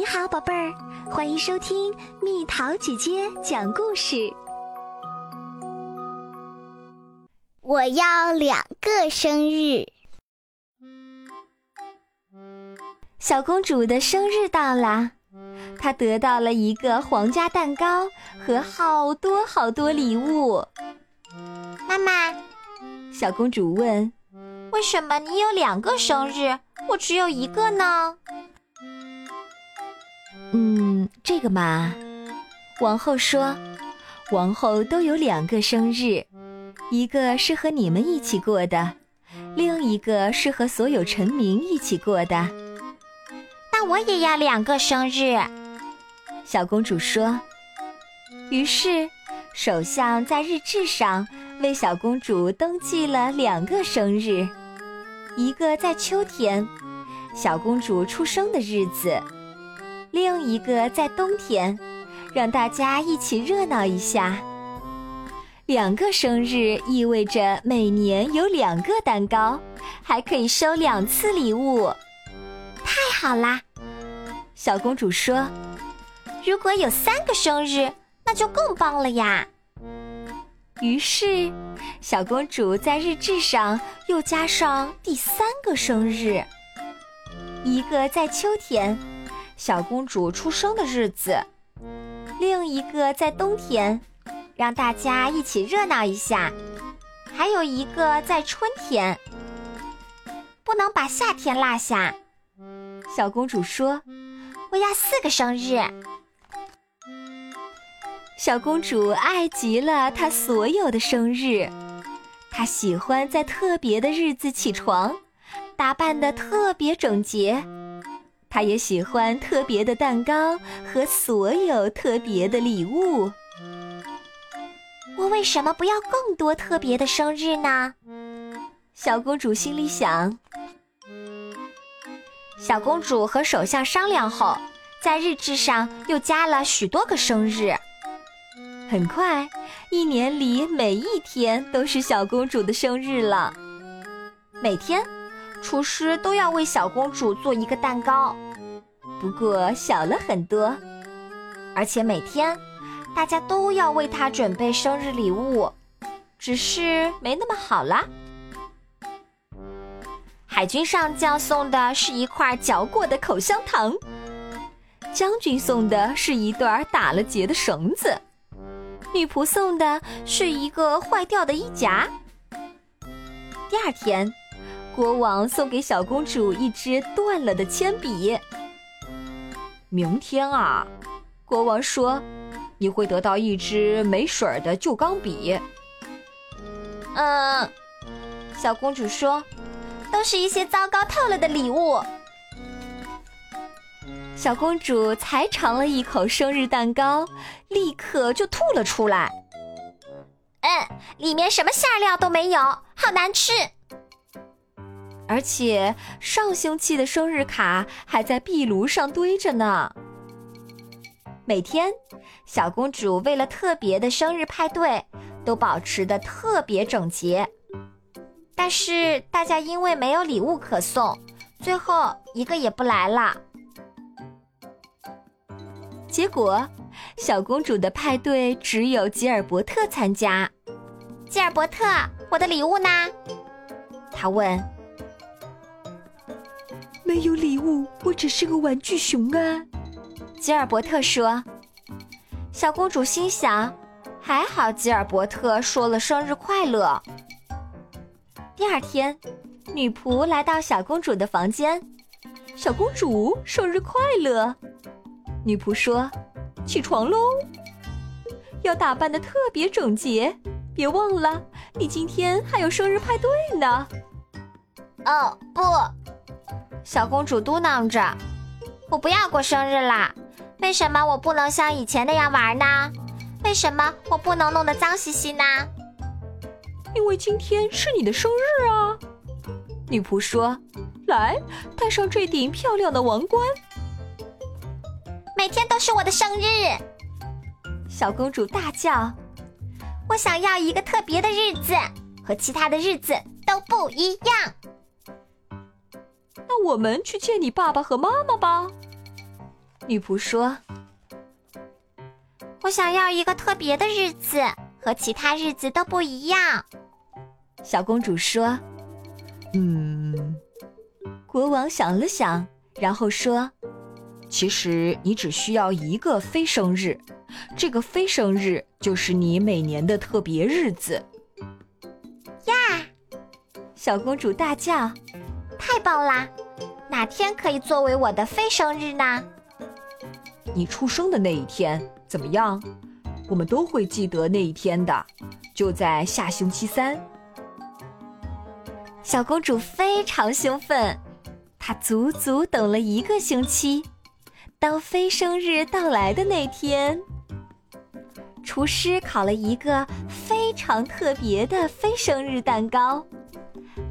你好，宝贝儿，欢迎收听蜜桃姐姐讲故事。我要两个生日。小公主的生日到了，她得到了一个皇家蛋糕和好多好多礼物。妈妈，小公主问：“为什么你有两个生日，我只有一个呢？”嗯，这个嘛，王后说，王后都有两个生日，一个是和你们一起过的，另一个是和所有臣民一起过的。那我也要两个生日，小公主说。于是，首相在日志上为小公主登记了两个生日，一个在秋天，小公主出生的日子。另一个在冬天，让大家一起热闹一下。两个生日意味着每年有两个蛋糕，还可以收两次礼物，太好啦！小公主说：“如果有三个生日，那就更棒了呀。”于是，小公主在日志上又加上第三个生日，一个在秋天。小公主出生的日子，另一个在冬天，让大家一起热闹一下；还有一个在春天，不能把夏天落下。小公主说：“我要四个生日。”小公主爱极了她所有的生日，她喜欢在特别的日子起床，打扮得特别整洁。他也喜欢特别的蛋糕和所有特别的礼物。我为什么不要更多特别的生日呢？小公主心里想。小公主和首相商量后，在日志上又加了许多个生日。很快，一年里每一天都是小公主的生日了。每天。厨师都要为小公主做一个蛋糕，不过小了很多。而且每天，大家都要为她准备生日礼物，只是没那么好啦。海军上将送的是一块嚼过的口香糖，将军送的是一段打了结的绳子，女仆送的是一个坏掉的衣夹。第二天。国王送给小公主一支断了的铅笔。明天啊，国王说，你会得到一支没水的旧钢笔。嗯，小公主说，都是一些糟糕透了的礼物。小公主才尝了一口生日蛋糕，立刻就吐了出来。嗯，里面什么馅料都没有，好难吃。而且上星期的生日卡还在壁炉上堆着呢。每天，小公主为了特别的生日派对，都保持的特别整洁。但是大家因为没有礼物可送，最后一个也不来了。结果，小公主的派对只有吉尔伯特参加。吉尔伯特，我的礼物呢？他问。没有礼物，我只是个玩具熊啊。”吉尔伯特说。小公主心想：“还好吉尔伯特说了生日快乐。”第二天，女仆来到小公主的房间：“小公主，生日快乐！”女仆说：“起床喽，要打扮的特别整洁，别忘了，你今天还有生日派对呢。”哦，不。小公主嘟囔着：“我不要过生日啦！为什么我不能像以前那样玩呢？为什么我不能弄得脏兮兮呢？”因为今天是你的生日啊！女仆说：“来，戴上这顶漂亮的王冠。”每天都是我的生日！小公主大叫：“我想要一个特别的日子，和其他的日子都不一样。”那我们去见你爸爸和妈妈吧。女仆说：“我想要一个特别的日子，和其他日子都不一样。”小公主说：“嗯。”国王想了想，然后说：“其实你只需要一个非生日，这个非生日就是你每年的特别日子。”呀！小公主大叫：“太棒啦！哪天可以作为我的非生日呢？”你出生的那一天怎么样？我们都会记得那一天的，就在下星期三。小公主非常兴奋，她足足等了一个星期。当非生日到来的那天，厨师烤了一个非常特别的非生日蛋糕，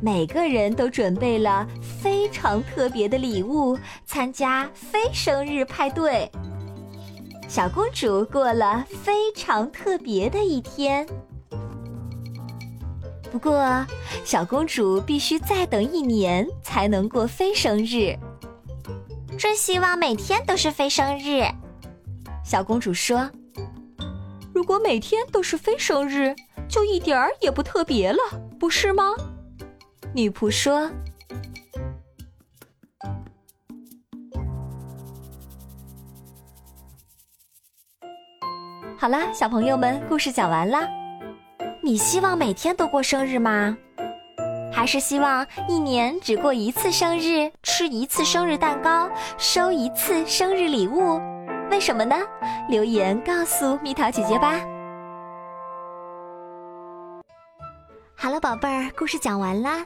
每个人都准备了非常特别的礼物，参加非生日派对。小公主过了非常特别的一天，不过小公主必须再等一年才能过非生日。真希望每天都是非生日，小公主说：“如果每天都是非生日，就一点儿也不特别了，不是吗？”女仆说。好啦，小朋友们，故事讲完啦。你希望每天都过生日吗？还是希望一年只过一次生日，吃一次生日蛋糕，收一次生日礼物？为什么呢？留言告诉蜜桃姐姐吧。好了，宝贝儿，故事讲完啦。